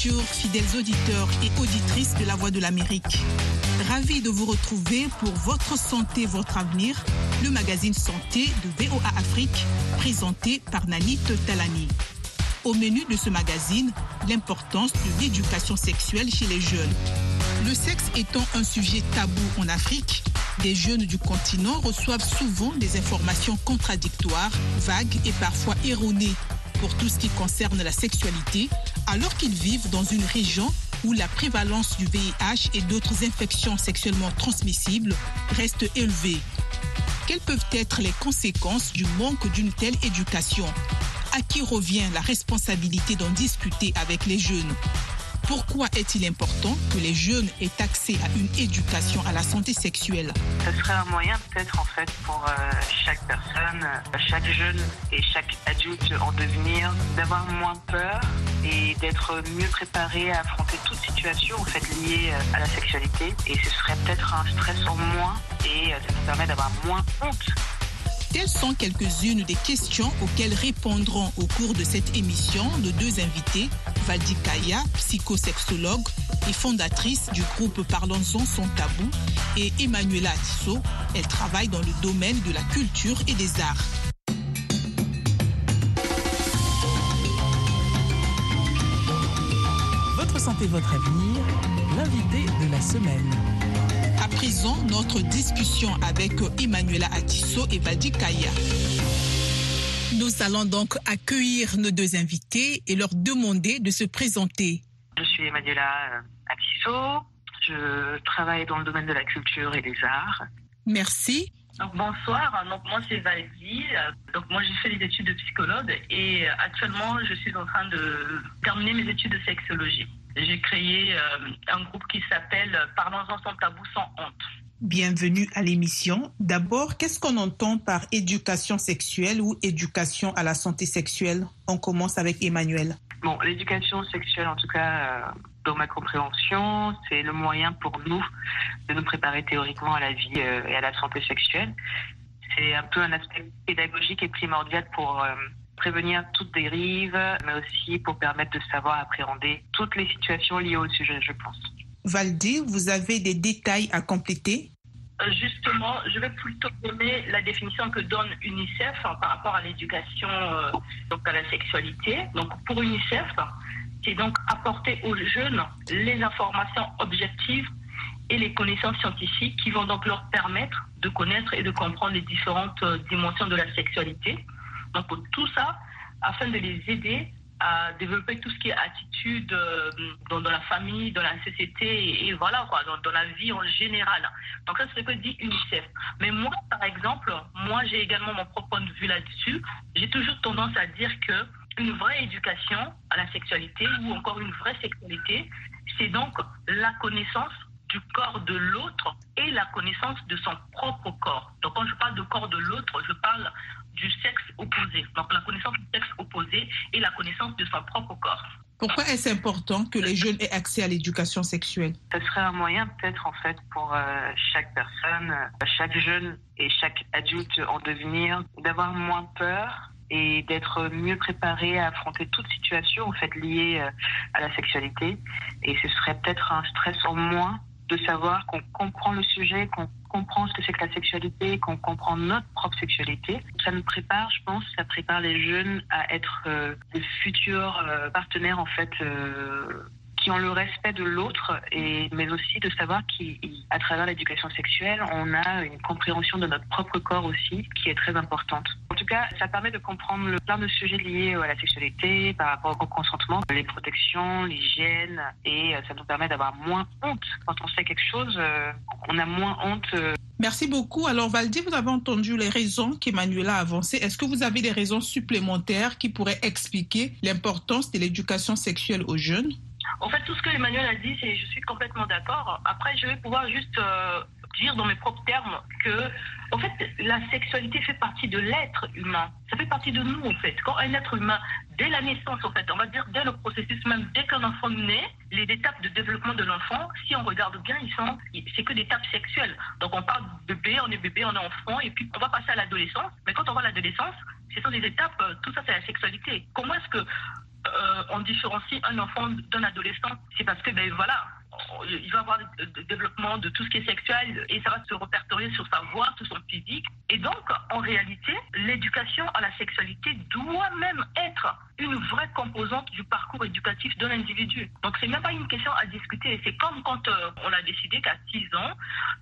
Bonjour fidèles auditeurs et auditrices de La Voix de l'Amérique. Ravi de vous retrouver pour Votre santé, votre avenir, le magazine santé de VOA Afrique présenté par Nanit Talani. Au menu de ce magazine, l'importance de l'éducation sexuelle chez les jeunes. Le sexe étant un sujet tabou en Afrique, des jeunes du continent reçoivent souvent des informations contradictoires, vagues et parfois erronées pour tout ce qui concerne la sexualité, alors qu'ils vivent dans une région où la prévalence du VIH et d'autres infections sexuellement transmissibles reste élevée. Quelles peuvent être les conséquences du manque d'une telle éducation? À qui revient la responsabilité d'en discuter avec les jeunes? Pourquoi est-il important que les jeunes aient accès à une éducation à la santé sexuelle? Ce serait un moyen peut-être en fait pour euh, chaque personne, euh, chaque jeune et chaque adulte en devenir d'avoir moins peur et d'être mieux préparé à affronter toute situation en fait liée euh, à la sexualité. Et ce serait peut-être un stress en moins et ça nous permet d'avoir moins honte Telles sont quelques-unes des questions auxquelles répondront au cours de cette émission nos deux invités, Valdi Kaya, psychosexologue et fondatrice du groupe Parlons-en son tabou, et Emmanuela Atisso, elle travaille dans le domaine de la culture et des arts. Votre santé, votre avenir, l'invité de la semaine. À présent, notre discussion avec Emmanuela Atisso et Valdi Kaya. Nous allons donc accueillir nos deux invités et leur demander de se présenter. Je suis Emmanuela Atisso, je travaille dans le domaine de la culture et des arts. Merci. Donc, bonsoir, donc moi c'est Valdi. Donc moi j'ai fait des études de psychologue et actuellement je suis en train de terminer mes études de sexologie. J'ai créé un groupe qui s'appelle Parlons-en sans tabou sans honte. Bienvenue à l'émission. D'abord, qu'est-ce qu'on entend par éducation sexuelle ou éducation à la santé sexuelle? On commence avec Emmanuel. Bon, l'éducation sexuelle, en tout cas, dans ma compréhension, c'est le moyen pour nous de nous préparer théoriquement à la vie et à la santé sexuelle. C'est un peu un aspect pédagogique et primordial pour prévenir toute dérive, mais aussi pour permettre de savoir appréhender toutes les situations liées au sujet, je pense. Valdi, vous avez des détails à compléter? Justement, je vais plutôt donner la définition que donne UNICEF hein, par rapport à l'éducation euh, donc à la sexualité. Donc pour UNICEF, c'est donc apporter aux jeunes les informations objectives et les connaissances scientifiques qui vont donc leur permettre de connaître et de comprendre les différentes dimensions de la sexualité. Donc tout ça, afin de les aider à développer tout ce qui est attitude euh, dans, la famille, dans la société et, voilà dans, la vie en général. Donc ça c'est ce que dit UNICEF. Mais moi par exemple, moi j'ai également mon propre point de vue là-dessus. J'ai toujours tendance à dire que une vraie éducation à la sexualité ou encore une vraie sexualité, c'est donc la connaissance du corps de l'autre et la connaissance de son propre corps. Donc quand je parle de corps de l'autre, je parle du sexe opposé. Donc la connaissance du sexe opposé et la connaissance de son propre corps. Pourquoi est-ce important que les jeunes aient accès à l'éducation sexuelle? Ce serait un moyen peut-être en fait pour euh, chaque personne, chaque jeune et chaque adulte en devenir d'avoir moins peur et d'être mieux préparé à affronter toute situation en fait liée euh, à la sexualité. Et ce serait peut-être un stress en moins de savoir qu'on comprend le sujet, qu'on comprend ce que c'est que la sexualité, qu'on comprend notre propre sexualité. Ça nous prépare, je pense, ça prépare les jeunes à être euh, des futurs euh, partenaires en fait euh, qui ont le respect de l'autre, et mais aussi de savoir qu'à travers l'éducation sexuelle, on a une compréhension de notre propre corps aussi, qui est très importante. En tout cas, ça permet de comprendre le plein de sujets liés à la sexualité, par rapport au consentement, les protections, l'hygiène, et ça nous permet d'avoir moins honte. Quand on sait quelque chose, on a moins honte. Merci beaucoup. Alors, Valdi, vous avez entendu les raisons qu'Emmanuela a avancées. Est-ce que vous avez des raisons supplémentaires qui pourraient expliquer l'importance de l'éducation sexuelle aux jeunes? En fait, tout ce que Emmanuel a dit, c'est je suis complètement d'accord. Après, je vais pouvoir juste euh, dire dans mes propres termes que, en fait, la sexualité fait partie de l'être humain. Ça fait partie de nous, en fait. Quand un être humain, dès la naissance, en fait, on va dire dès le processus même, dès qu'un enfant naît, les étapes de développement de l'enfant, si on regarde bien, ils sont, c'est que des étapes sexuelles. Donc, on parle de bébé, on est bébé, on est enfant, et puis on va passer à l'adolescence. Mais quand on à l'adolescence, ce sont des étapes, tout ça, c'est la sexualité. Comment est-ce que euh, on différencie un enfant d'un adolescent, c'est parce que, ben voilà, il va avoir le développement de tout ce qui est sexuel et ça va se répertorier sur sa voix, sur son physique. Et donc, en réalité, l'éducation à la sexualité doit même être une vraie composante du parcours éducatif d'un individu. Donc, c'est même pas une question à discuter. C'est comme quand euh, on a décidé qu'à 6 ans,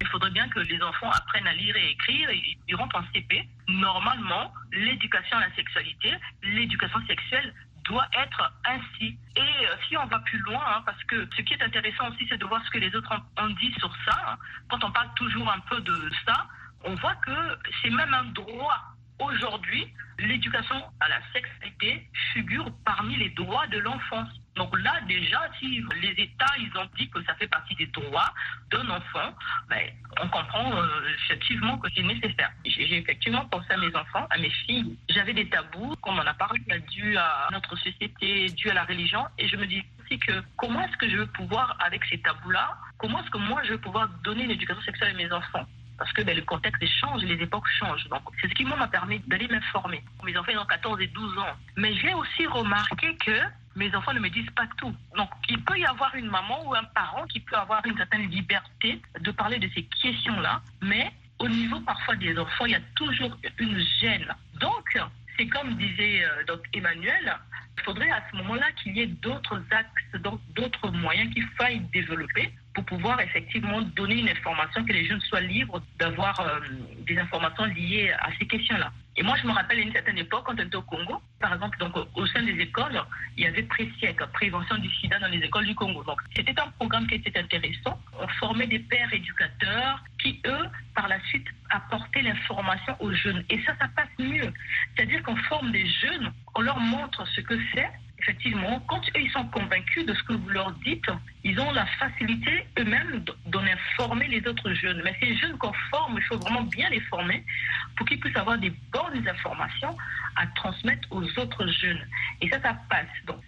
il faudrait bien que les enfants apprennent à lire et écrire et ils rentrent en CP. Normalement, l'éducation à la sexualité, l'éducation sexuelle doit être ainsi. Et euh, si on va plus loin, hein, parce que ce qui est intéressant aussi, c'est de voir ce que les autres ont, dit sur ça. Hein. Quand on parle toujours un peu de ça, on voit que c'est même un droit. Aujourd'hui, l'éducation à la sexualité figure parmi les droits de l'enfance. Donc là, déjà, si les États, ils ont dit que ça fait partie des droits d'un enfant, ben, on comprend euh, effectivement que c'est nécessaire. J'ai effectivement pensé à mes enfants, à mes filles. J'avais des tabous, comme on a parlé, dû à notre société, dû à la religion. Et je me dis aussi que comment est-ce que je veux pouvoir, avec ces tabous-là, comment est-ce que moi, je veux pouvoir donner une éducation sexuelle à mes enfants? Parce que ben, le contexte change, les époques changent. Donc, c'est ce qui m'a permis d'aller m'informer. Mes enfants ont 14 et 12 ans. Mais j'ai aussi remarqué que mes enfants ne me disent pas tout. Donc, il peut y avoir une maman ou un parent qui peut avoir une certaine liberté de parler de ces questions-là, mais au niveau parfois des enfants, il y a toujours une gêne. Donc, c'est comme disait euh, donc Emmanuel, il faudrait à d'autres axes, d'autres moyens qu'il faille développer pour pouvoir effectivement donner une information, que les jeunes soient libres d'avoir euh, des informations liées à ces questions-là. Et moi, je me rappelle une certaine époque, quand on était au Congo, par exemple, donc, au sein des écoles, il y avait Présièque, prévention du sida dans les écoles du Congo. Donc, c'était un programme qui était intéressant. On formait des pères éducateurs qui, eux, par la suite, apportaient l'information aux jeunes. Et ça, ça passe mieux. C'est-à-dire qu'on forme des jeunes, on leur montre ce que c'est, effectivement, quand eux, ils sont convaincus de ce que vous leur dites, ils ont la facilité eux-mêmes d'en informer les autres jeunes. Mais ces jeunes qu'on forme, il faut vraiment bien les former pour qu'ils puissent avoir des bonnes informations à transmettre aux autres jeunes. Et ça, ça passe. Donc,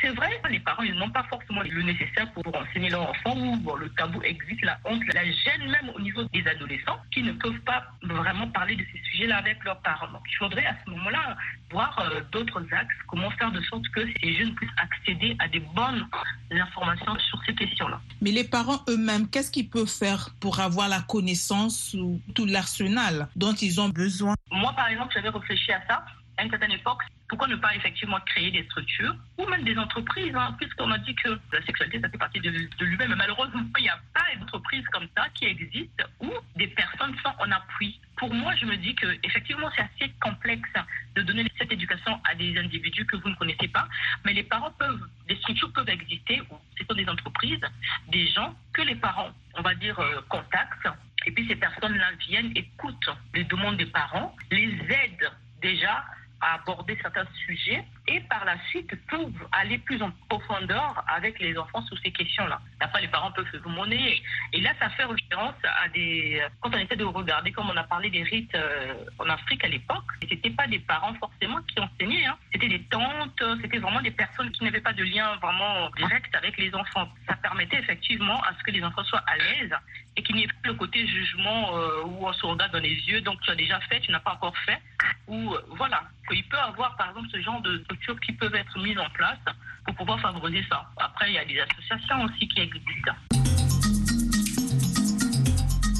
c'est vrai, les parents, ils n'ont pas forcément le nécessaire pour enseigner leurs enfants ou bon, le tabou existe, la honte, la gêne même au niveau des adolescents qui ne peuvent pas vraiment parler de ces sujets-là avec leurs parents. Donc, il faudrait à ce moment-là voir euh, d'autres axes, comment faire de sorte que ces jeunes puissent accéder à des bonnes informations sur ces questions-là. Mais les parents eux-mêmes, qu'est-ce qu'ils peuvent faire pour avoir la connaissance ou tout l'arsenal dont ils ont besoin? Moi, par exemple, j'avais réfléchi à ça à une certaine époque, pourquoi ne pas effectivement créer des structures ou même des entreprises, hein, puisqu'on a dit que la sexualité, ça fait partie de, lui-même. Mais malheureusement, il n'y a pas d'entreprise comme ça qui existe où des personnes sont en appui. Pour moi, je me dis que effectivement, c'est assez complexe de donner cette éducation à des individus que vous ne connaissez pas, mais les parents peuvent, des structures peuvent exister, ce sont des entreprises, des gens que les parents, on va dire, euh, contactent, et puis ces personnes-là viennent, écoutent les demandes des parents, les aident déjà à aborder certains sujets et par la suite peuvent aller plus en profondeur avec les enfants sur ces questions-là. Après, les parents peuvent se monnaie. Et là, ça fait référence à des... Quand on essaie de regarder, comme on a parlé des rites euh, en Afrique à l'époque, ce n'étaient pas des parents forcément qui enseignaient. Hein. C'était des tantes, c'était vraiment des personnes qui n'avaient pas de lien vraiment direct avec les enfants. Ça permettait effectivement à ce que les enfants soient à l'aise et qu'il n'y ait plus le côté jugement euh, où on se regarde dans les yeux, donc tu as déjà fait, tu n'as pas encore fait, ou euh, voilà, il peut avoir par exemple ce genre de structures qui peuvent être mises en place pour pouvoir favoriser ça. Après, il y a des associations aussi qui existent.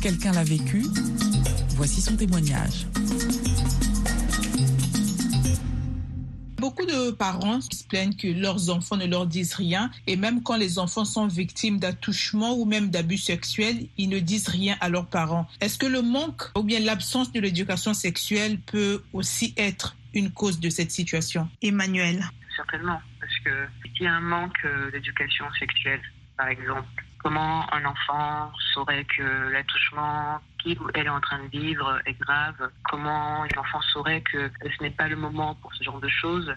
Quelqu'un l'a vécu, voici son témoignage. Beaucoup de parents se plaignent que leurs enfants ne leur disent rien et même quand les enfants sont victimes d'attouchements ou même d'abus sexuels, ils ne disent rien à leurs parents. Est-ce que le manque ou bien l'absence de l'éducation sexuelle peut aussi être une cause de cette situation. Emmanuel. Certainement, parce que s'il y a un manque euh, d'éducation sexuelle, par exemple, comment un enfant saurait que l'attouchement qu'il ou elle est en train de vivre est grave? Comment l'enfant saurait que ce n'est pas le moment pour ce genre de choses?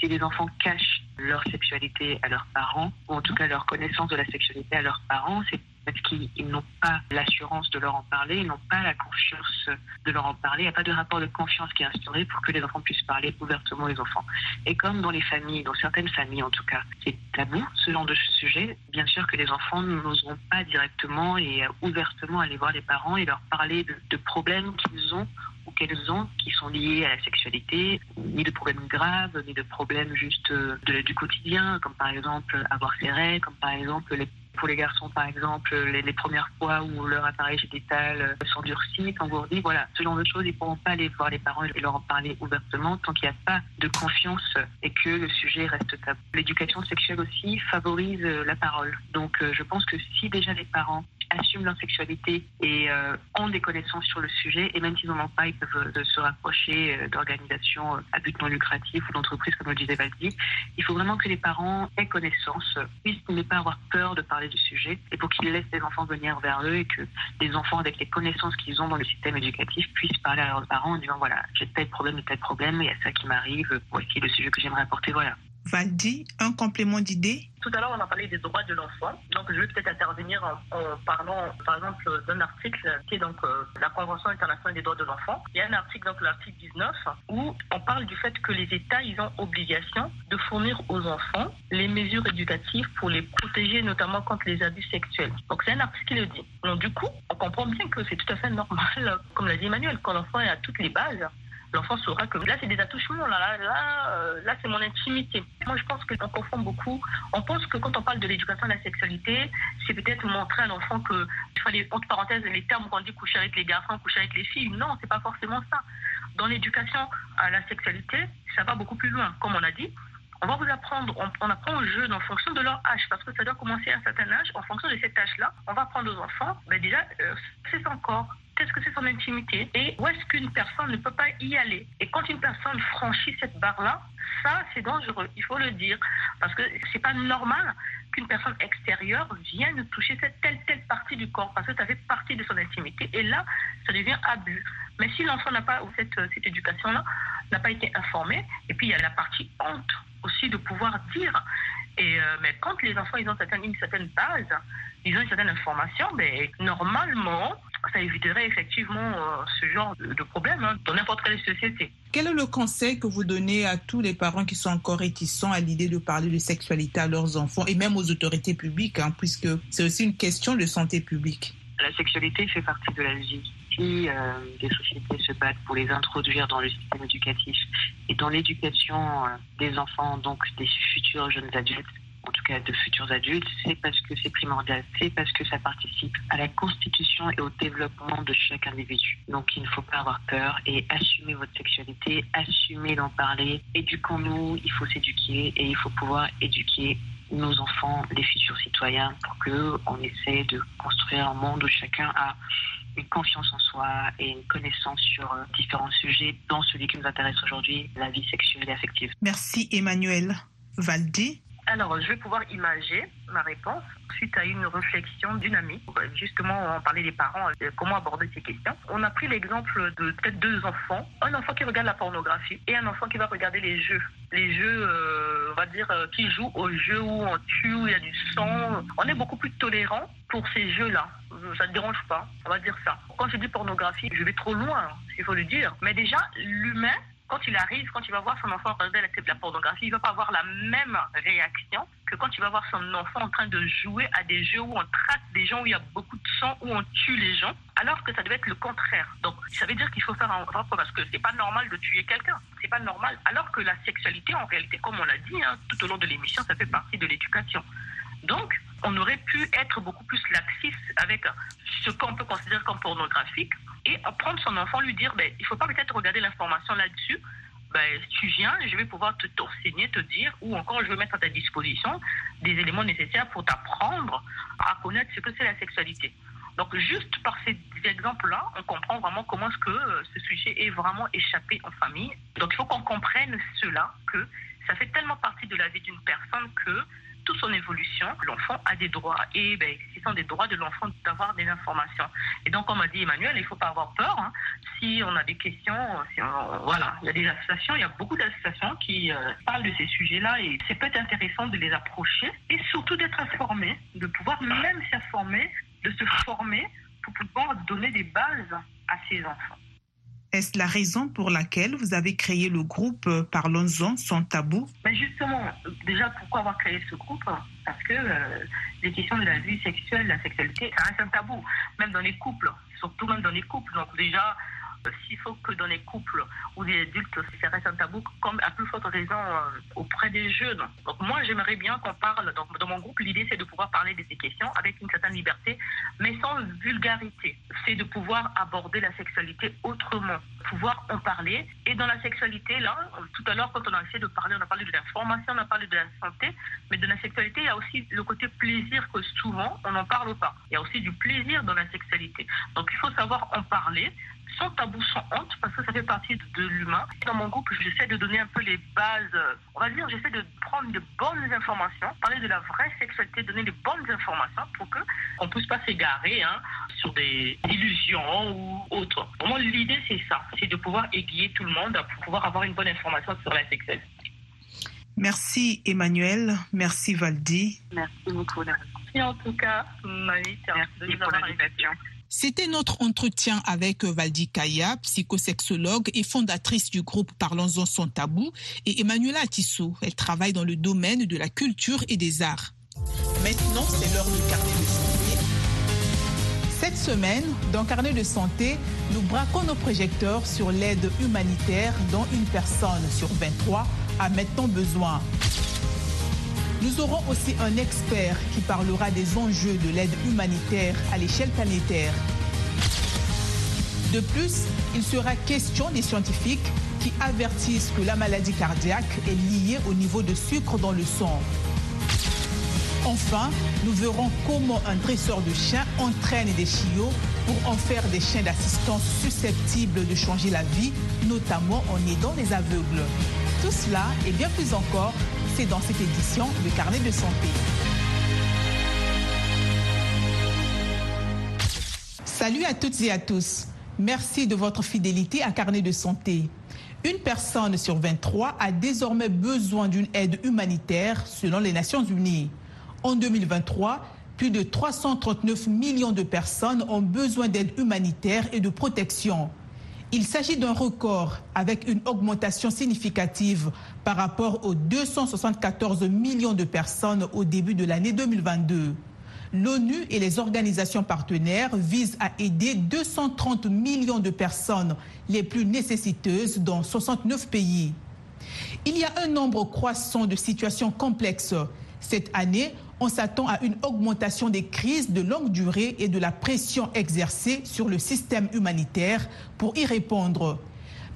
Si les enfants cachent leur sexualité à leurs parents, ou en tout cas leur connaissance de la sexualité à leurs parents, c'est parce qu'ils n'ont pas l'assurance de leur en parler, ils n'ont pas la confiance de leur en parler. Il n'y a pas de rapport de confiance qui est instauré pour que les enfants puissent parler ouvertement aux enfants. Et comme dans les familles, dans certaines familles en tout cas, c'est tabou ce genre de sujet, bien sûr que les enfants n'oseront pas directement et ouvertement aller voir les parents et leur parler de, problèmes qu'ils ont ou qu'elles ont qui sont liées à la sexualité, ni de problèmes graves, ni de problèmes juste de, du quotidien, comme par exemple avoir ses règles, comme par exemple les pour les garçons, par exemple, les, premières fois où leur appareil génital s'endurcit, s'engourdit, voilà, ce genre de choses, ils ne pourront pas aller voir les parents et leur en parler ouvertement tant qu'il n'y a pas de confiance et que le sujet reste tabou. L'éducation sexuelle aussi favorise la parole. Donc, je pense que si déjà les parents assument leur sexualité et euh, ont des connaissances sur le sujet. Et même s'ils n'en ont pas, ils peuvent euh, se rapprocher euh, d'organisations à but non lucratif ou d'entreprises, comme le disait Valdi. Il faut vraiment que les parents aient connaissance, puissent ne pas avoir peur de parler du sujet et pour qu'ils laissent les enfants venir vers eux et que les enfants, avec les connaissances qu'ils ont dans le système éducatif, puissent parler à leurs parents en disant voilà, j'ai tel problème, tel problème, il y a ça qui m'arrive, voici le sujet que j'aimerais apporter, voilà. Valdi, un complément d'idée Tout à l'heure, on a parlé des droits de l'enfant. Donc, je vais peut-être intervenir en, parlant, par exemple, d'un article qui est donc euh, la Convention internationale des droits de l'enfant. Il y a un article, donc l'article 19, où on parle du fait que les États, ils ont obligation de fournir aux enfants les mesures éducatives pour les protéger, notamment contre les abus sexuels. Donc, c'est un article qui le dit. Donc, du coup, on comprend bien que c'est tout à fait normal, comme l'a dit Emmanuel, quand l'enfant à toutes les bases l'enfant saura que là, c'est des attouchements, là, là, là, euh, là c'est mon intimité. Moi, je pense qu'on confond beaucoup. On pense que quand on parle de l'éducation à la sexualité, c'est peut-être montrer à l'enfant que, il fallait, entre parenthèses, les termes qu'on dit coucher avec les garçons, coucher avec les filles. Non, c'est pas forcément ça. Dans l'éducation à la sexualité, ça va beaucoup plus loin. Comme on a dit, on va vous apprendre, on, apprend aux jeunes en fonction de leur âge, parce que ça doit commencer à un certain âge. En fonction de cet âge-là, on va apprendre aux enfants, ben déjà, euh, c'est son corps, qu'est-ce que c'est son intimité et où est-ce qu'une personne ne peut pas y aller. Et quand une personne franchit cette barre-là, ça, c'est dangereux, il faut le dire, parce que c'est pas normal qu'une personne extérieure vienne toucher cette telle, telle partie du corps, parce que ça fait partie de son intimité, et là, ça devient abus. Mais si l'enfant n'a pas, ou cette, cette éducation-là, n'a pas été informé, et puis il y a la partie honte aussi de pouvoir dire. Et, euh, mais quand les enfants ils ont une certaine base, ils ont une certaine information, mais normalement, ça éviterait effectivement euh, ce genre de, problème hein, dans n'importe quelle société. Quel est le conseil que vous donnez à tous les parents qui sont encore réticents à l'idée de parler de sexualité à leurs enfants et même aux autorités publiques, hein, puisque c'est aussi une question de santé publique? La sexualité fait partie de la vie. Si euh, des sociétés se battent pour les introduire dans le système éducatif et dans l'éducation euh, des enfants, donc des futurs jeunes adultes, en tout cas de futurs adultes, c'est parce que c'est primordial, c'est parce que ça participe à la constitution et au développement de chaque individu. Donc il ne faut pas avoir peur et assumer votre sexualité, assumer d'en parler. Éduquons-nous, il faut s'éduquer et il faut pouvoir éduquer nos enfants, les futurs citoyens, pour que on essaie de construire un monde où chacun a une confiance en soi et une connaissance sur euh, différents sujets, dont celui qui nous intéresse aujourd'hui, la vie sexuelle et affective. Merci Emmanuel. Valdi alors, je vais pouvoir imager ma réponse suite à une réflexion d'une amie. Justement, on parlait des parents, euh, comment aborder ces questions. On a pris l'exemple de peut-être deux enfants. Un enfant qui regarde la pornographie et un enfant qui va regarder les jeux. Les jeux, euh, on va dire, euh, qui jouent aux jeux où on tue, où il y a du sang. On est beaucoup plus tolérant pour ces jeux-là. Ça ne dérange pas, on va dire ça. Quand je dis pornographie, je vais trop loin, il faut le dire. Mais déjà, l'humain quand il arrive, quand il va voir son enfant regarder la, la pornographie, il va pas avoir la même réaction que quand il va voir son enfant en train de jouer à des jeux où on trace des gens, où il y a beaucoup de sang, où on tue les gens, alors que ça devait être le contraire. Donc, ça veut dire qu'il faut faire un rapport parce que c'est pas normal de tuer quelqu'un. C'est pas normal. Alors que la sexualité, en réalité, comme on l'a dit hein, tout au long de l'émission, ça fait partie de l'éducation. Donc, on aurait pu être beaucoup plus laxiste avec ce qu'on peut considérer comme pornographique et prendre son enfant, lui dire, ben, il faut pas peut-être regarder l'information là-dessus, ben, tu viens, je vais pouvoir te t'enseigner, te dire, ou encore je vais mettre à ta disposition des éléments nécessaires pour t'apprendre à connaître ce que c'est la sexualité. Donc juste par ces exemples-là, on comprend vraiment comment ce que euh, ce sujet est vraiment échappé en famille. Donc il faut qu'on comprenne cela, que ça fait tellement partie de la vie d'une personne que toute son évolution, l'enfant a des droits et ben, ce sont des droits de l'enfant d'avoir des informations. Et donc, comme a dit Emmanuel, il ne faut pas avoir peur. Hein. Si on a des questions, voilà, il y a des associations, il y a beaucoup d'associations qui euh, parlent de ces sujets-là et c'est peut-être intéressant de les approcher et surtout d'être informé, de pouvoir même s'informer, de se former pour pouvoir donner des bases à ces enfants. Est-ce la raison pour laquelle vous avez créé le groupe euh, Parlons-en sans tabou? Mais Justement, déjà, pourquoi avoir créé ce groupe? Parce que euh, les questions de la vie sexuelle, la sexualité, ça reste un tabou, même dans les couples, surtout même dans les couples. Donc déjà, S'il faut que dans les couples ou les adultes, ça reste un tabou, comme à plus forte raison auprès des jeunes. Donc moi, j'aimerais bien qu'on parle, dans, dans mon groupe, l'idée c'est de pouvoir parler de ces questions avec une certaine liberté, mais sans vulgarité. C'est de pouvoir aborder la sexualité autrement, pouvoir en parler. Et dans la sexualité, là, tout à l'heure, quand on a essayé de parler, on a parlé de l'information, on a parlé de la santé, mais de la sexualité, il y a aussi le côté plaisir que souvent, on n'en parle pas. Il y a aussi du plaisir dans la sexualité. Donc il faut savoir en parler, sans tabou, sans honte, parce que ça fait partie de l'humain. Dans mon groupe, j'essaie de donner un peu les bases, on va dire, j'essaie de prendre de bonnes informations, parler de la vraie sexualité, donner les bonnes informations pour que on puisse pas s'égarer hein, sur des illusions ou autres. Pour moi, l'idée, c'est ça, c'est de pouvoir aiguiller tout le monde pour pouvoir avoir une bonne information sur la sexualité. Merci Emmanuel, merci Valdi. Merci beaucoup. Merci en tout cas, Marie, merci pour l'invitation. C'était notre entretien avec Valdi Kaya, psychosexologue et fondatrice du groupe Parlons-en sans tabou, et Emmanuela Tissot. Elle travaille dans le domaine de la culture et des arts. Maintenant, c'est l'heure du carnet de santé. Cette semaine, dans Carnet de santé, nous braquons nos projecteurs sur l'aide humanitaire dont une personne sur 23 a maintenant besoin. Nous aurons aussi un expert qui parlera des enjeux de l'aide humanitaire à l'échelle planétaire. De plus, il sera question des scientifiques qui avertissent que la maladie cardiaque est liée au niveau de sucre dans le sang. Enfin, nous verrons comment un dresseur de chiens entraîne des chiots pour en faire des chiens d'assistance susceptibles de changer la vie, notamment en aidant les aveugles. Tout cela et bien plus encore, dans cette édition de Carnet de santé. Salut à toutes et à tous. Merci de votre fidélité à Carnet de santé. Une personne sur 23 a désormais besoin d'une aide humanitaire selon les Nations Unies. En 2023, plus de 339 millions de personnes ont besoin d'aide humanitaire et de protection. Il s'agit d'un record avec une augmentation significative par rapport aux 274 millions de personnes au début de l'année 2022. L'ONU et les organisations partenaires visent à aider 230 millions de personnes les plus nécessiteuses dans 69 pays. Il y a un nombre croissant de situations complexes. Cette année, on s'attend à une augmentation des crises de longue durée et de la pression exercée sur le système humanitaire pour y répondre.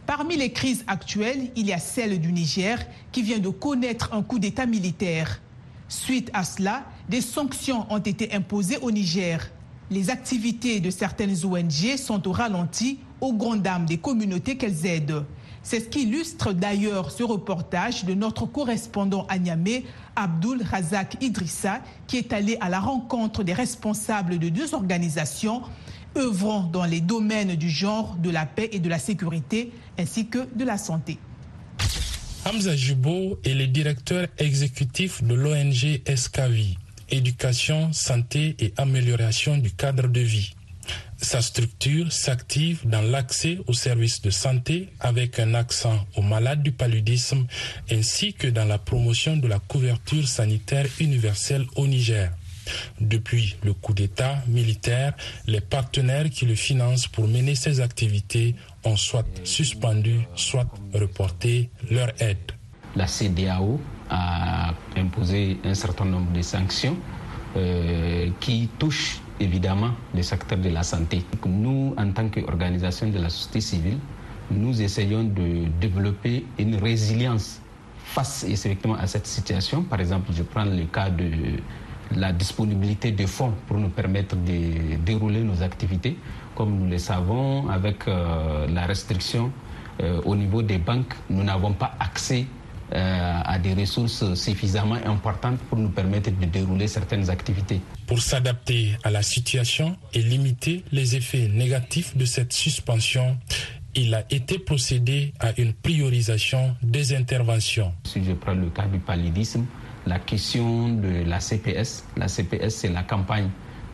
Parmi les crises actuelles, il y a celle du Niger qui vient de connaître un coup d'État militaire. Suite à cela, des sanctions ont été imposées au Niger. Les activités de certaines ONG sont au ralenti aux grandes dames des communautés qu'elles aident. C'est ce qu'illustre d'ailleurs ce reportage de notre correspondant à Niamey, Abdul Razak Idrissa, qui est allé à la rencontre des responsables de deux organisations œuvrant dans les domaines du genre, de la paix et de la sécurité, ainsi que de la santé. Hamza Jubo est le directeur exécutif de l'ONG Escavi, Éducation, Santé et Amélioration du cadre de vie. Sa structure s'active dans l'accès aux services de santé avec un accent aux malades du paludisme ainsi que dans la promotion de la couverture sanitaire universelle au Niger. Depuis le coup d'État militaire, les partenaires qui le financent pour mener ces activités ont soit suspendu, soit reporté leur aide. La CDAO a imposé un certain nombre de sanctions euh, qui touchent évidemment le secteur de la santé. Nous, en tant qu'organisation de la société civile, nous essayons de développer une résilience face effectivement à cette situation. Par exemple, je prends le cas de la disponibilité de fonds pour nous permettre de dérouler nos activités. Comme nous le savons, avec euh, la restriction euh, au niveau des banques, nous n'avons pas accès à des ressources suffisamment importantes pour nous permettre de dérouler certaines activités. Pour s'adapter à la situation et limiter les effets négatifs de cette suspension, il a été procédé à une priorisation des interventions. Si je prends le cas du paludisme, la question de la CPS, la CPS c'est la campagne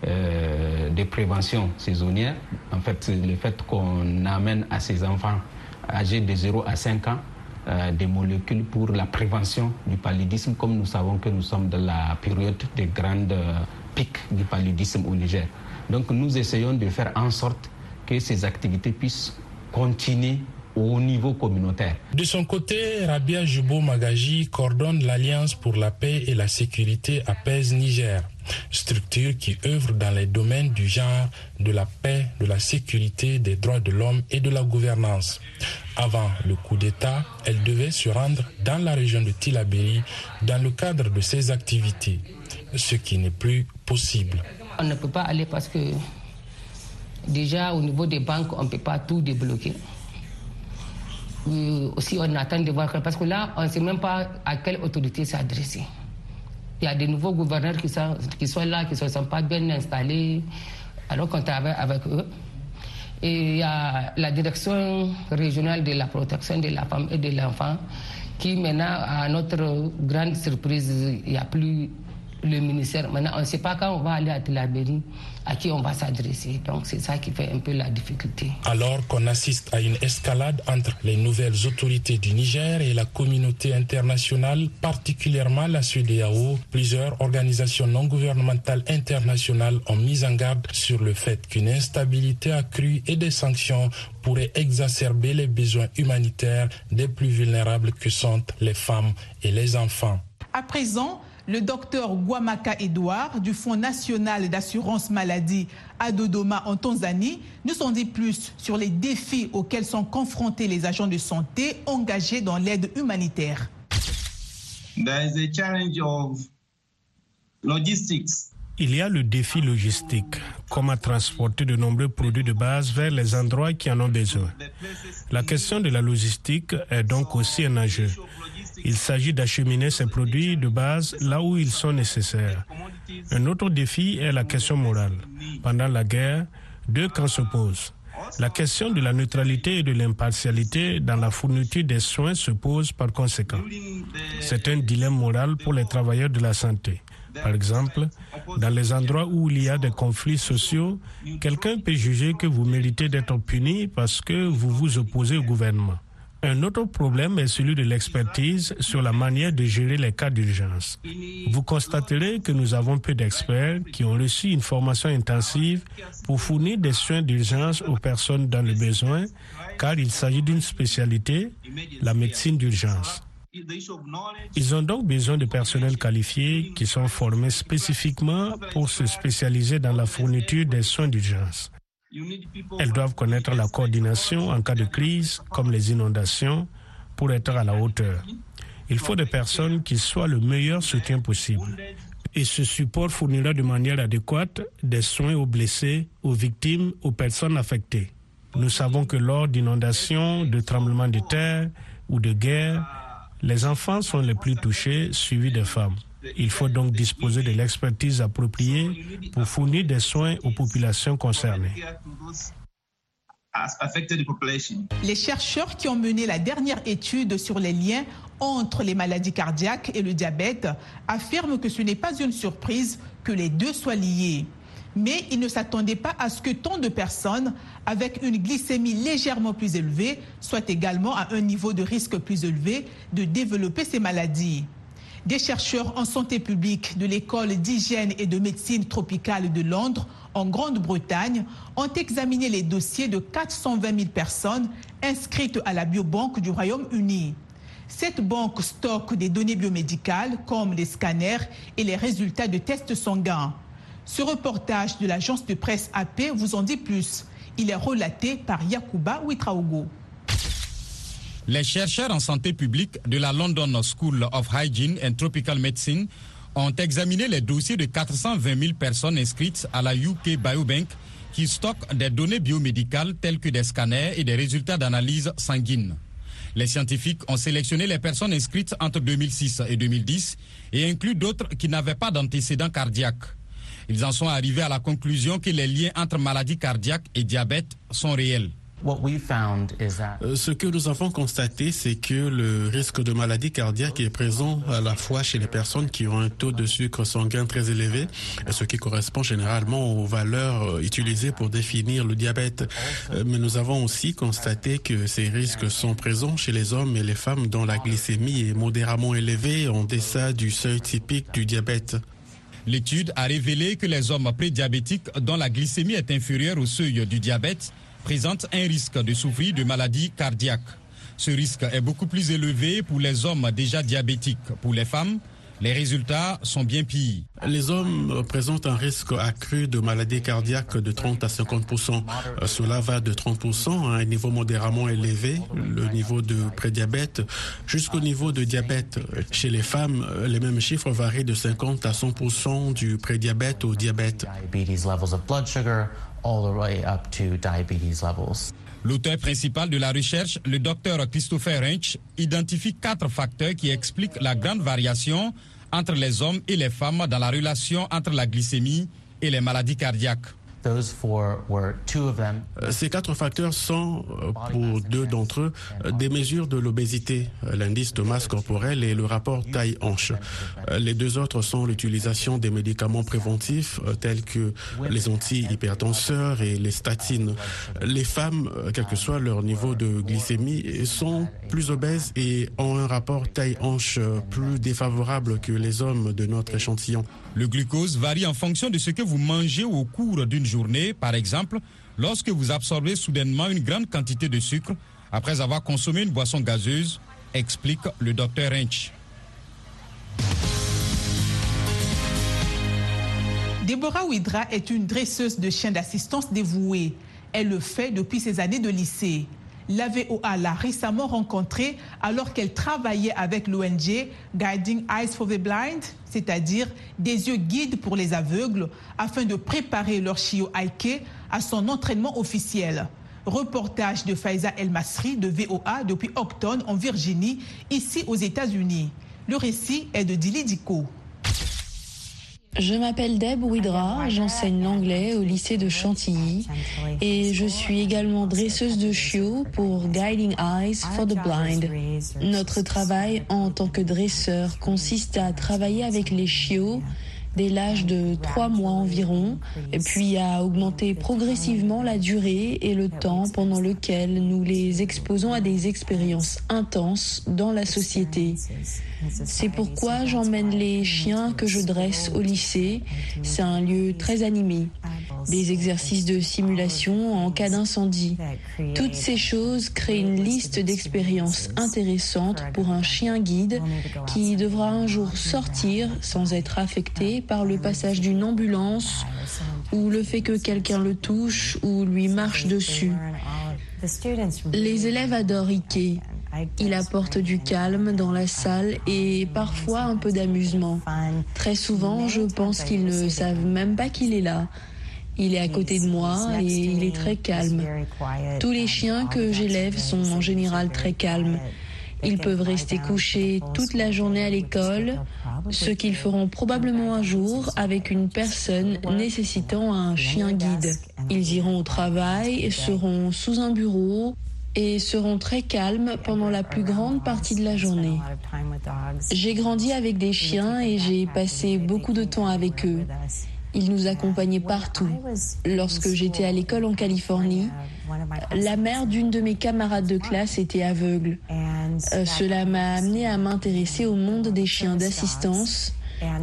euh, de prévention saisonnière. En fait, le fait qu'on amène à ces enfants âgés de 0 à 5 ans euh, des molécules pour la prévention du paludisme, comme nous savons que nous sommes dans la période des grandes euh, pics du paludisme au Niger. Donc nous essayons de faire en sorte que ces activités puissent continuer au niveau communautaire. De son côté, Rabia Jubo Magaji coordonne l'Alliance pour la paix et la sécurité à PES Niger, structure qui œuvre dans les domaines du genre, de la paix, de la sécurité, des droits de l'homme et de la gouvernance. Avant le coup d'État, elle devait se rendre dans la région de Tilaberi dans le cadre de ses activités, ce qui n'est plus possible. On ne peut pas aller parce que déjà au niveau des banques, on ne peut pas tout débloquer. Aussi, on attend de voir, parce que là, on ne sait même pas à quelle autorité s'adresser. Il y a des nouveaux gouverneurs qui sont, qui sont là, qui ne sont pas bien installés, alors qu'on travaille avec eux. Et il y a la direction régionale de la protection de la femme et de l'enfant qui maintenant, à notre grande surprise, il n'y a plus le ministère. Maintenant, on ne sait pas quand on va aller à Tilaberi, à qui on va s'adresser. Donc, c'est ça qui fait un peu la difficulté. Alors qu'on assiste à une escalade entre les nouvelles autorités du Niger et la communauté internationale, particulièrement la CEDEAO, plusieurs organisations non gouvernementales internationales ont mis en garde sur le fait qu'une instabilité accrue et des sanctions pourraient exacerber les besoins humanitaires des plus vulnérables que sont les femmes et les enfants. À présent, le docteur Guamaka Edouard du Fonds national d'assurance maladie à Dodoma en Tanzanie nous en dit plus sur les défis auxquels sont confrontés les agents de santé engagés dans l'aide humanitaire. Il y a le défi logistique, comment transporter de nombreux produits de base vers les endroits qui en ont besoin. La question de la logistique est donc aussi un enjeu. Il s'agit d'acheminer ces produits de base là où ils sont nécessaires. Un autre défi est la question morale. Pendant la guerre, deux camps s'opposent. La question de la neutralité et de l'impartialité dans la fourniture des soins se pose par conséquent. C'est un dilemme moral pour les travailleurs de la santé. Par exemple, dans les endroits où il y a des conflits sociaux, quelqu'un peut juger que vous méritez d'être puni parce que vous vous opposez au gouvernement. Un autre problème est celui de l'expertise sur la manière de gérer les cas d'urgence. Vous constaterez que nous avons peu d'experts qui ont reçu une formation intensive pour fournir des soins d'urgence aux personnes dans le besoin, car il s'agit d'une spécialité, la médecine d'urgence. Ils ont donc besoin de personnel qualifié qui sont formés spécifiquement pour se spécialiser dans la fourniture des soins d'urgence. Elles doivent connaître la coordination en cas de crise, comme les inondations, pour être à la hauteur. Il faut des personnes qui soient le meilleur soutien possible. Et ce support fournira de manière adéquate des soins aux blessés, aux victimes, aux personnes affectées. Nous savons que lors d'inondations, de tremblements de terre ou de guerre, les enfants sont les plus touchés, suivis des femmes. Il faut donc disposer de l'expertise appropriée pour fournir des soins aux populations concernées. Les chercheurs qui ont mené la dernière étude sur les liens entre les maladies cardiaques et le diabète affirment que ce n'est pas une surprise que les deux soient liés. Mais ils ne s'attendaient pas à ce que tant de personnes avec une glycémie légèrement plus élevée soient également à un niveau de risque plus élevé de développer ces maladies. Des chercheurs en santé publique de l'école d'hygiène et de médecine tropicale de Londres, en Grande-Bretagne, ont examiné les dossiers de 420 000 personnes inscrites à la biobanque du Royaume-Uni. Cette banque stocke des données biomédicales comme les scanners et les résultats de tests sanguins. Ce reportage de l'agence de presse AP vous en dit plus. Il est relaté par Yakuba Ouitraogo. Les chercheurs en santé publique de la London School of Hygiene and Tropical Medicine ont examiné les dossiers de 420 000 personnes inscrites à la UK Biobank qui stocke des données biomédicales telles que des scanners et des résultats d'analyse sanguine. Les scientifiques ont sélectionné les personnes inscrites entre 2006 et 2010 et inclus d'autres qui n'avaient pas d'antécédents cardiaques. Ils en sont arrivés à la conclusion que les liens entre maladie cardiaque et diabète sont réels. Euh, ce que nous avons constaté, c'est que le risque de maladie cardiaque est présent à la fois chez les personnes qui ont un taux de sucre sanguin très élevé, ce qui correspond généralement aux valeurs euh, utilisées pour définir le diabète. Euh, mais nous avons aussi constaté que ces risques sont présents chez les hommes et les femmes dont la glycémie est modérément élevée en deçà du seuil typique du diabète. L'étude a révélé que les hommes prédiabétiques dont la glycémie est inférieure au seuil du diabète présentent un risque de souffrir de maladies cardiaques. Ce risque est beaucoup plus élevé pour les hommes déjà diabétiques. Pour les femmes, les résultats sont bien pires. Les hommes présentent un risque accru de maladies cardiaques de 30 à 50% Cela va de 30% à un niveau modérément élevé, le niveau de prédiabète, jusqu'au niveau de diabète. Chez les femmes, les mêmes chiffres varient de 50 à 100% du prédiabète au diabète. L'auteur principal de la recherche, le docteur Christopher Rench, identifie quatre facteurs qui expliquent la grande variation entre les hommes et les femmes dans la relation entre la glycémie et les maladies cardiaques. Euh, ces quatre facteurs sont, euh, pour deux d'entre eux, euh, des mesures de l'obésité, l'indice de masse corporelle et le rapport taille-hanche. Les deux autres sont l'utilisation des médicaments préventifs tels que les antihypertenseurs et les statines. Les femmes, quel que soit leur niveau de glycémie, sont plus obèses et ont un rapport taille-hanche plus défavorable que les hommes de notre échantillon. Le glucose varie en fonction de ce que vous mangez au cours d'une journée. Par exemple, lorsque vous absorbez soudainement une grande quantité de sucre après avoir consommé une boisson gazeuse, explique le docteur Rench. Deborah Ouidra est une dresseuse de chiens d'assistance dévouée. Elle le fait depuis ses années de lycée. La VOA l'a récemment rencontrée alors qu'elle travaillait avec l'ONG Guiding Eyes for the Blind, c'est-à-dire des yeux guides pour les aveugles, afin de préparer leur chiot Aike à son entraînement officiel. Reportage de Faiza El Masri de VOA depuis Octon en Virginie, ici aux États-Unis. Le récit est de Dili Diko. Je m'appelle Deb Ouidra, j'enseigne l'anglais au lycée de Chantilly et je suis également dresseuse de chiots pour Guiding Eyes for the Blind. Notre travail en tant que dresseur consiste à travailler avec les chiots dès l'âge de trois mois environ, puis à augmenter progressivement la durée et le temps pendant lequel nous les exposons à des expériences intenses dans la société. C'est pourquoi j'emmène les chiens que je dresse au lycée. C'est un lieu très animé. Des exercices de simulation en cas d'incendie. Toutes ces choses créent une liste d'expériences intéressantes pour un chien guide qui devra un jour sortir sans être affecté par le passage d'une ambulance ou le fait que quelqu'un le touche ou lui marche dessus. Les élèves adorent Ike. Il apporte du calme dans la salle et parfois un peu d'amusement. Très souvent, je pense qu'ils ne savent même pas qu'il est là. Il est à côté de moi et il est très calme. Tous les chiens que j'élève sont en général très calmes. Ils peuvent rester couchés toute la journée à l'école, ce qu'ils feront probablement un jour avec une personne nécessitant un chien guide. Ils iront au travail, seront sous un bureau et seront très calmes pendant la plus grande partie de la journée. J'ai grandi avec des chiens et j'ai passé beaucoup de temps avec eux. Ils nous accompagnaient partout. Lorsque j'étais à l'école en Californie, la mère d'une de mes camarades de classe était aveugle. Euh, cela m'a amené à m'intéresser au monde des chiens d'assistance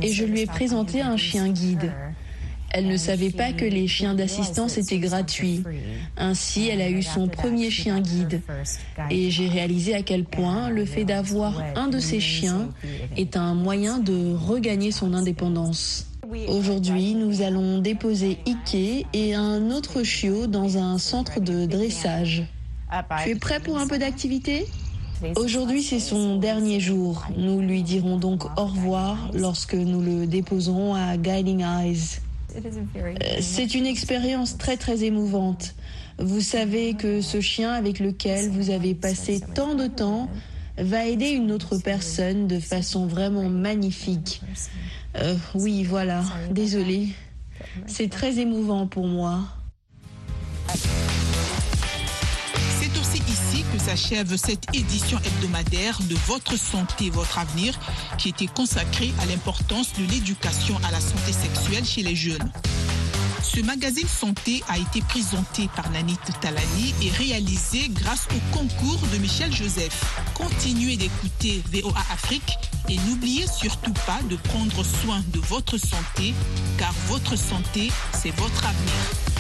et je lui ai présenté un chien guide. Elle ne savait pas que les chiens d'assistance étaient gratuits. Ainsi, elle a eu son premier chien guide. Et j'ai réalisé à quel point le fait d'avoir un de ces chiens est un moyen de regagner son indépendance. Aujourd'hui, nous allons déposer Ike et un autre chiot dans un centre de dressage. Tu es prêt pour un peu d'activité Aujourd'hui, c'est son dernier jour. Nous lui dirons donc au revoir lorsque nous le déposerons à Guiding Eyes. Euh, c'est une expérience très très émouvante. Vous savez que ce chien avec lequel vous avez passé tant de temps va aider une autre personne de façon vraiment magnifique. Euh, oui, voilà, désolé. C'est très émouvant pour moi. s'achève cette édition hebdomadaire de Votre santé, votre avenir, qui était consacrée à l'importance de l'éducation à la santé sexuelle chez les jeunes. Ce magazine santé a été présenté par Nanit Talani et réalisé grâce au concours de Michel Joseph. Continuez d'écouter VOA Afrique et n'oubliez surtout pas de prendre soin de votre santé, car votre santé, c'est votre avenir.